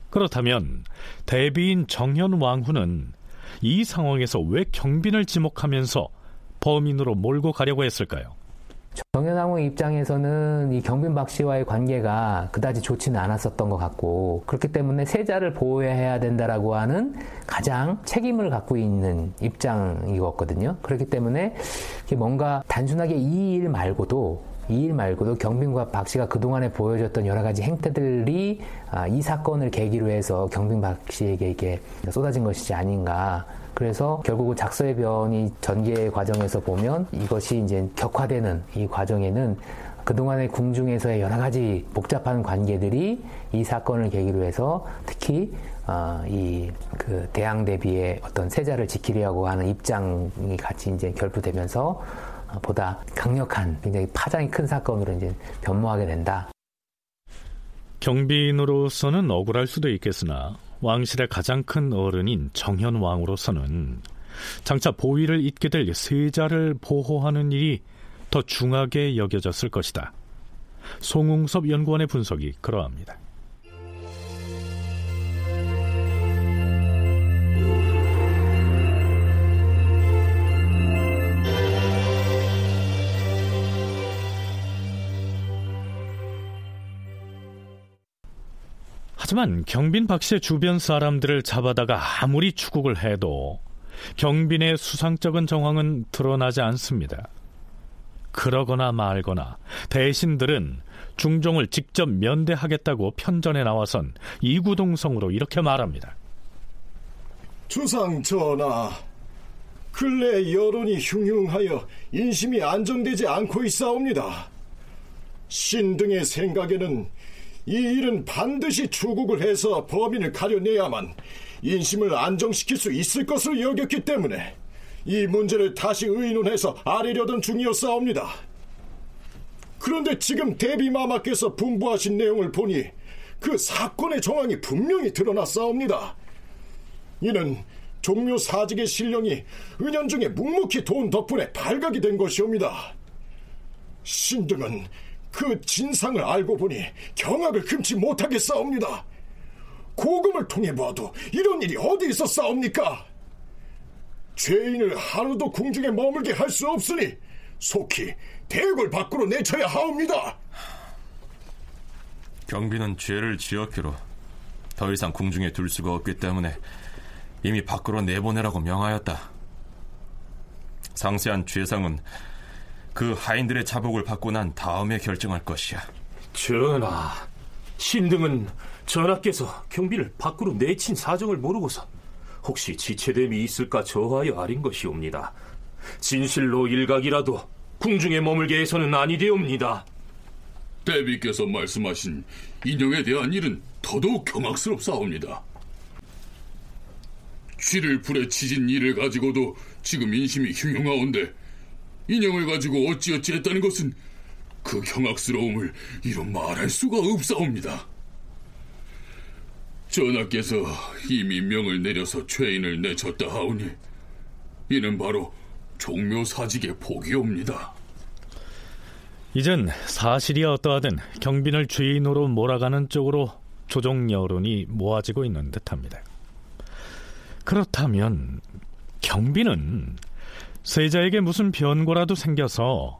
그렇다면 대비인 정현 왕후는 이 상황에서 왜 경빈을 지목하면서 범인으로 몰고 가려고 했을까요? 정현왕후 입장에서는 이 경빈 박 씨와의 관계가 그다지 좋지는 않았었던 것 같고 그렇기 때문에 세자를 보호해야 된다라고 하는 가장 책임을 갖고 있는 입장이었거든요. 그렇기 때문에 뭔가 단순하게 이 일 말고도 이 일 말고도 경빈과 박 씨가 그동안에 보여줬던 여러 가지 행태들이 아, 이 사건을 계기로 해서 경빈 박 씨에게 이게 쏟아진 것이지 아닌가. 그래서 결국은 작서의 변이 전개 과정에서 보면 이것이 이제 격화되는 이 과정에는 그동안의 궁중에서의 여러 가지 복잡한 관계들이 이 사건을 계기로 해서 특히 어, 이그 대항 대비의 어떤 세자를 지키려고 하는 입장이 같이 이제 결부되면서 어, 보다 강력한 굉장히 파장이 큰 사건으로 이제 변모하게 된다. 경비인으로서는 억울할 수도 있겠으나 왕실의 가장 큰 어른인 정현 왕으로서는 장차 보위를 잇게 될 세자를 보호하는 일이 더 중하게 여겨졌을 것이다. 송웅섭 연구원의 분석이 그러합니다. 하지만 경빈 박 씨의 주변 사람들을 잡아다가 아무리 추국을 해도 경빈의 수상적인 정황은 드러나지 않습니다. 그러거나 말거나 대신들은 중종을 직접 면대하겠다고 편전에 나와선 이구동성으로 이렇게 말합니다. 주상 전하, 근래 여론이 흉흉하여 인심이 안정되지 않고 있사옵니다. 신 등의 생각에는 이 일은 반드시 추국을 해서 범인을 가려내야만 인심을 안정시킬 수 있을 것으로 여겼기 때문에 이 문제를 다시 의논해서 아뢰려던 중이었사옵니다. 그런데 지금 대비마마께서 분부하신 내용을 보니 그 사건의 정황이 분명히 드러났사옵니다. 이는 종묘 사직의 신령이 은연중에 묵묵히 도운 덕분에 발각이 된 것이옵니다. 신등은 그 진상을 알고 보니 경악을 금치 못하겠사옵니다. 고금을 통해 봐도 이런 일이 어디 있어 싸웁니까? 죄인을 하루도 궁중에 머물게 할 수 없으니 속히 대궐 밖으로 내쳐야 하옵니다. 경비는 죄를 지었기로 더 이상 궁중에 둘 수가 없기 때문에 이미 밖으로 내보내라고 명하였다. 상세한 죄상은 그 하인들의 자복을 받고 난 다음에 결정할 것이야. 전하, 신등은 전하께서 경비를 밖으로 내친 사정을 모르고서 혹시 지체됨이 있을까 저하여 아린 것이옵니다. 진실로 일각이라도 궁중에 머물게 해서는 아니되옵니다. 대비께서 말씀하신 인형에 대한 일은 더더욱 경악스럽사옵니다. 쥐를 불에 치진 일을 가지고도 지금 인심이 흉흉하온데 인형을 가지고 어찌어찌 했다는 것은 그 경악스러움을 이루 말할 수가 없사옵니다. 전하께서 이미 명을 내려서 죄인을 내쳤다 하오니 이는 바로 종묘 사직의 복이옵니다. 이젠 사실이 어떠하든 경빈을 죄인으로 몰아가는 쪽으로 조정 여론이 모아지고 있는 듯합니다. 그렇다면 경빈은 세자에게 무슨 변고라도 생겨서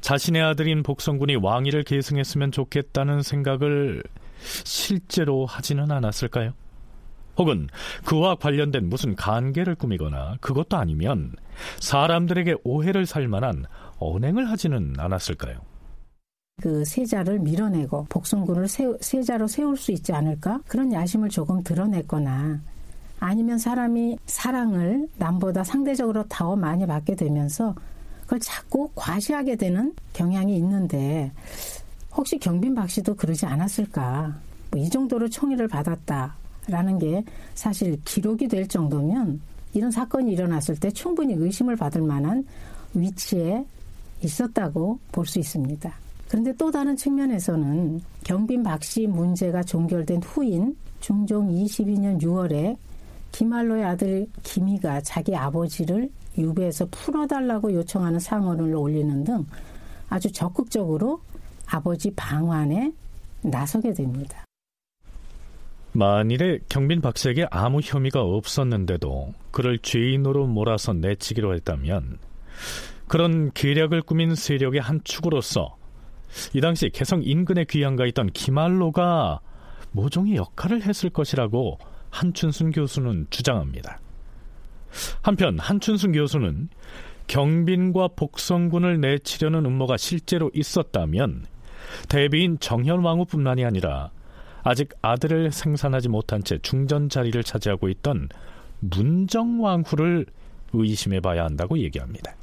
자신의 아들인 복성군이 왕위를 계승했으면 좋겠다는 생각을 실제로 하지는 않았을까요? 혹은 그와 관련된 무슨 관계를 꾸미거나 그것도 아니면 사람들에게 오해를 살 만한 언행을 하지는 않았을까요? 그 세자를 밀어내고 복성군을 세, 세자로 세울 수 있지 않을까? 그런 야심을 조금 드러냈거나 아니면 사람이 사랑을 남보다 상대적으로 더 많이 받게 되면서 그걸 자꾸 과시하게 되는 경향이 있는데 혹시 경빈 박 씨도 그러지 않았을까? 뭐 이 정도로 총애를 받았다라는 게 사실 기록이 될 정도면 이런 사건이 일어났을 때 충분히 의심을 받을 만한 위치에 있었다고 볼 수 있습니다. 그런데 또 다른 측면에서는 경빈 박 씨 문제가 종결된 후인 중종 22년 6월에 김할로의 아들 김희가 자기 아버지를 유배에서 풀어달라고 요청하는 상언을 올리는 등 아주 적극적으로 아버지 방환에 나서게 됩니다. 만일에 경빈 박씨에게 아무 혐의가 없었는데도 그를 죄인으로 몰아서 내치기로 했다면 그런 계략을 꾸민 세력의 한 축으로서 이 당시 개성 인근에 귀양가 있던 김알로가 모종의 역할을 했을 것이라고 한춘순 교수는 주장합니다. 한편 한춘순 교수는 경빈과 복성군을 내치려는 음모가 실제로 있었다면 대비인 정현왕후뿐만이 아니라 아직 아들을 생산하지 못한 채 중전 자리를 차지하고 있던 문정왕후를 의심해 봐야 한다고 얘기합니다.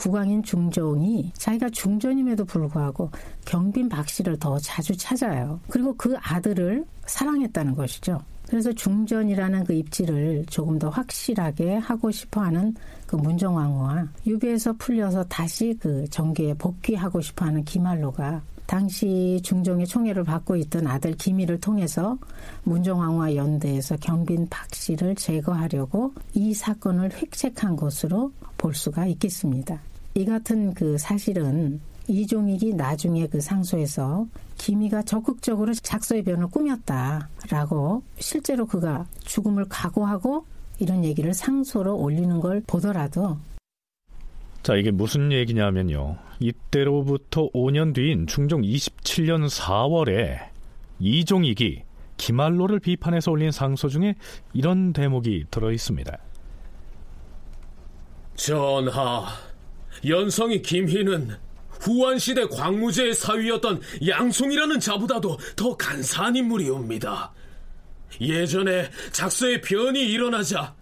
국왕인 중종이 자기가 중전임에도 불구하고 경빈 박 씨를 더 자주 찾아요. 그리고 그 아들을 사랑했다는 것이죠. 그래서 중전이라는 그 입지를 조금 더 확실하게 하고 싶어 하는 그 문정왕후와 유배에서 풀려서 다시 그 정계에 복귀하고 싶어 하는 김할로가 당시 중종의 총애를 받고 있던 아들 김희를 통해서 문정왕후와 연대해서 경빈 박 씨를 제거하려고 이 사건을 획책한 것으로 볼 수가 있겠습니다. 이 같은 그 사실은 이종익이 나중에 그 상소에서 김희가 적극적으로 작서의 변을 꾸몄다라고 실제로 그가 죽음을 각오하고 이런 얘기를 상소로 올리는 걸 보더라도 자, 이게 무슨 얘기냐면요. 이때로부터 5년 뒤인 중종 27년 4월에 이종익이 김알로를 비판해서 올린 상소 중에 이런 대목이 들어 있습니다. 전하, 연성이 김희는 후한시대 광무제의 사위였던 양송이라는 자보다도 더 간사한 인물이옵니다. 예전에 작서의 변이 일어나자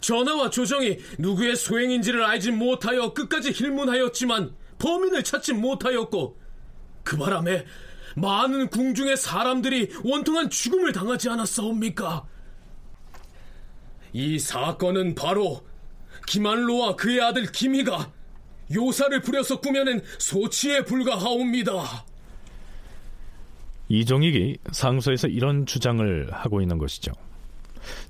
전하와 조정이 누구의 소행인지를 알지 못하여 끝까지 hil문하였지만 범인을 찾지 못하였고 그 바람에 많은 궁중의 사람들이 원통한 죽음을 당하지 않았사옵니까? 이 사건은 바로 김한로와 그의 아들 김희가 요사를 부려서 꾸며낸 소치에 불과하옵니다. 이종익이 상소에서 이런 주장을 하고 있는 것이죠.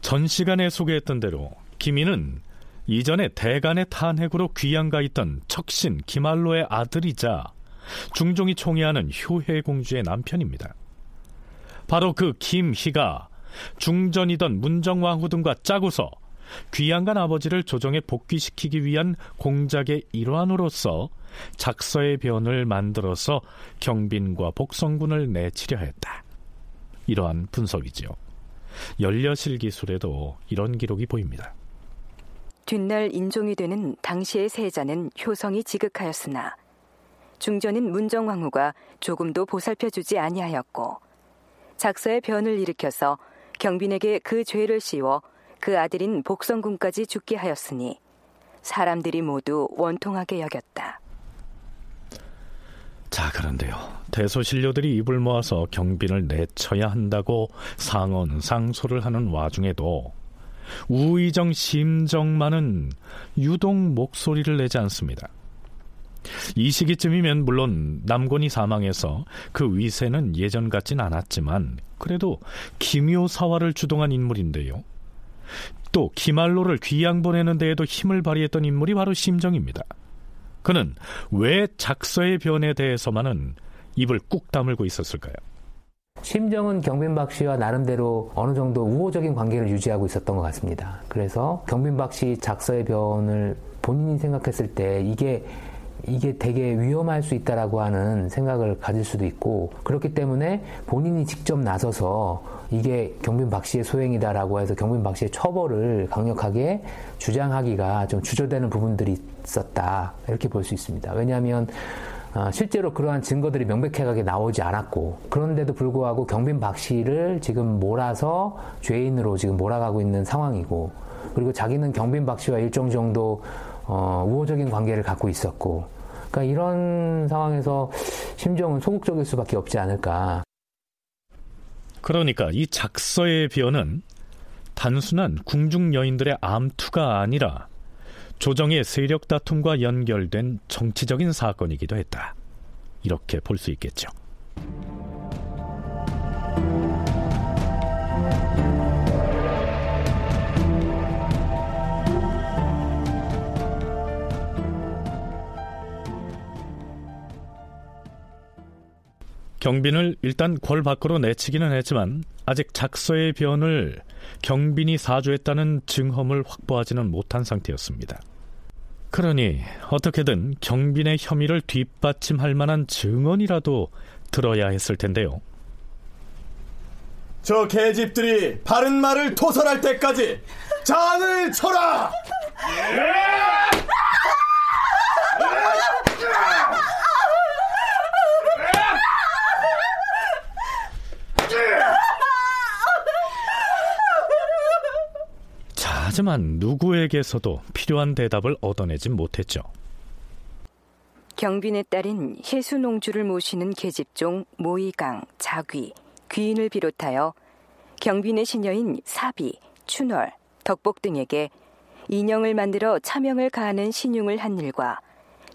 전 시간에 소개했던 대로 김희는 이전에 대간의 탄핵으로 귀양가 있던 척신 김알로의 아들이자 중종이 총애하는 효혜 공주의 남편입니다. 바로 그 김희가 중전이던 문정왕후 등과 짜고서 귀양간 아버지를 조정에 복귀시키기 위한 공작의 일환으로서 작서의 변을 만들어서 경빈과 복성군을 내치려 했다. 이러한 분석이지요. 연려실 기술에도 이런 기록이 보입니다. 뒷날 인종이 되는 당시의 세자는 효성이 지극하였으나 중전인 문정왕후가 조금도 보살펴주지 아니하였고 작서의 변을 일으켜서 경빈에게 그 죄를 씌워 그 아들인 복성군까지 죽게 하였으니 사람들이 모두 원통하게 여겼다. 자, 그런데요. 대소신료들이 입을 모아서 경빈을 내쳐야 한다고 상언 상소를 하는 와중에도 우의정 심정만은 유독 목소리를 내지 않습니다. 이 시기쯤이면 물론 남곤이 사망해서 그 위세는 예전 같진 않았지만 그래도 김효사화를 주동한 인물인데요. 또 기말로를 귀양 보내는 데에도 힘을 발휘했던 인물이 바로 심정입니다. 그는 왜 작서의 변에 대해서만은 입을 꾹 다물고 있었을까요? 심정은 경빈박 씨와 나름대로 어느 정도 우호적인 관계를 유지하고 있었던 것 같습니다. 그래서 경빈박 씨 작서의 변을 본인이 생각했을 때 이게 이게 되게 위험할 수 있다라고 하는 생각을 가질 수도 있고 그렇기 때문에 본인이 직접 나서서 이게 경빈 박 씨의 소행이다라고 해서 경빈 박 씨의 처벌을 강력하게 주장하기가 좀 주저되는 부분들이 있었다 이렇게 볼 수 있습니다. 왜냐하면 어, 실제로 그러한 증거들이 명백하게 나오지 않았고 그런데도 불구하고 경빈 박 씨를 지금 몰아서 죄인으로 지금 몰아가고 있는 상황이고 그리고 자기는 경빈 박 씨와 일정 정도 어, 우호적인 관계를 갖고 있었고, 그러니까 이런 상황에서 심정은 소극적일 수밖에 없지 않을까. 그러니까 이 작서의 비어는 단순한 궁중 여인들의 암투가 아니라 조정의 세력 다툼과 연결된 정치적인 사건이기도 했다. 이렇게 볼 수 있겠죠. 경빈을 일단 궐 밖으로 내치기는 했지만 아직 작서의 변을 경빈이 사주했다는 증험을 확보하지는 못한 상태였습니다. 그러니 어떻게든 경빈의 혐의를 뒷받침할 만한 증언이라도 들어야 했을 텐데요. 저 계집들이 바른 말을 토설할 때까지 잔을 쳐라! 하지만 누구에게서도 필요한 대답을 얻어내진 못했죠. 경빈의 딸인 해수농주를 모시는 계집종 모이강, 자귀, 귀인을 비롯하여 경빈의 시녀인 사비, 춘월, 덕복 등에게 인형을 만들어 차명을 가하는 신용을 한 일과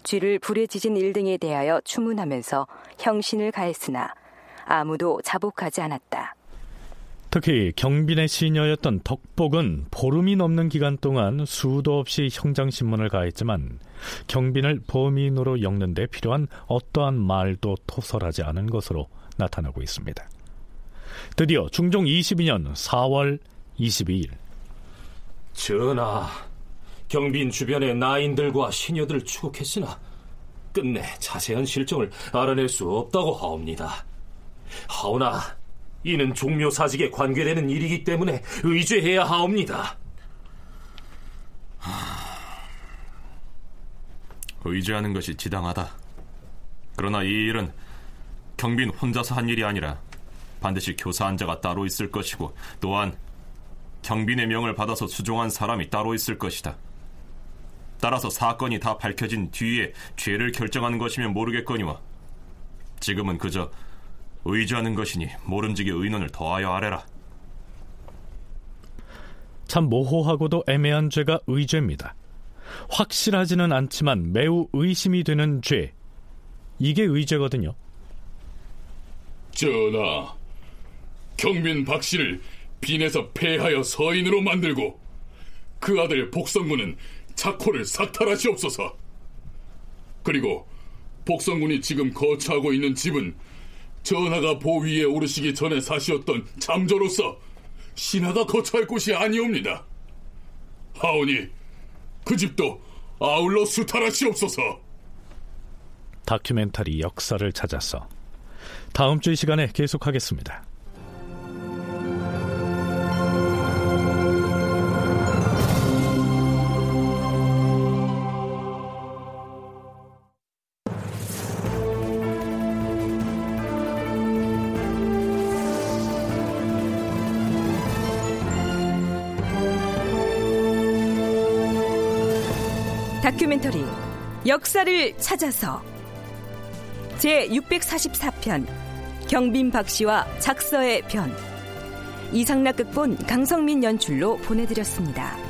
쥐를 불에 지진 일 등에 대하여 추문하면서 형신을 가했으나 아무도 자복하지 않았다. 특히 경빈의 시녀였던 덕복은 보름이 넘는 기간 동안 수도 없이 형장신문을 가했지만 경빈을 범인으로 엮는 데 필요한 어떠한 말도 토설하지 않은 것으로 나타나고 있습니다. 드디어 중종 22년 4월 22일 전하, 경빈 주변의 나인들과 시녀들을 추국했으나 끝내 자세한 실정을 알아낼 수 없다고 하옵니다. 하오나 이는 종묘 사직에 관계되는 일이기 때문에 의죄해야 하옵니다. 의죄하는 것이 지당하다. 그러나 이 일은 경빈 혼자서 한 일이 아니라 반드시 교사 한 자가 따로 있을 것이고 또한 경빈의 명을 받아서 수종한 사람이 따로 있을 것이다. 따라서 사건이 다 밝혀진 뒤에 죄를 결정하는 것이면 모르겠거니와 지금은 그저 의지하는 것이니 모름지기 의논을 더하여 아래라. 참 모호하고도 애매한 죄가 의죄입니다. 확실하지는 않지만 매우 의심이 되는 죄. 이게 의죄거든요. 전하, 경빈 박 씨를 빈에서 폐하여 서인으로 만들고 그 아들 복성군은 자코를 삭탈하시옵소서. 그리고 복성군이 지금 거처하고 있는 집은 전하가 보위에 오르시기 전에 사시었던 잠조로서 신하가 거처할 곳이 아니옵니다. 하오니 그 집도 아울러 수탈하시옵소서. 다큐멘터리 역사를 찾아서 다음 주 이 시간에 계속하겠습니다. 역사를 찾아서 제 644편 경빈 박씨와 작서의 변 이상락 극본 강성민 연출로 보내드렸습니다.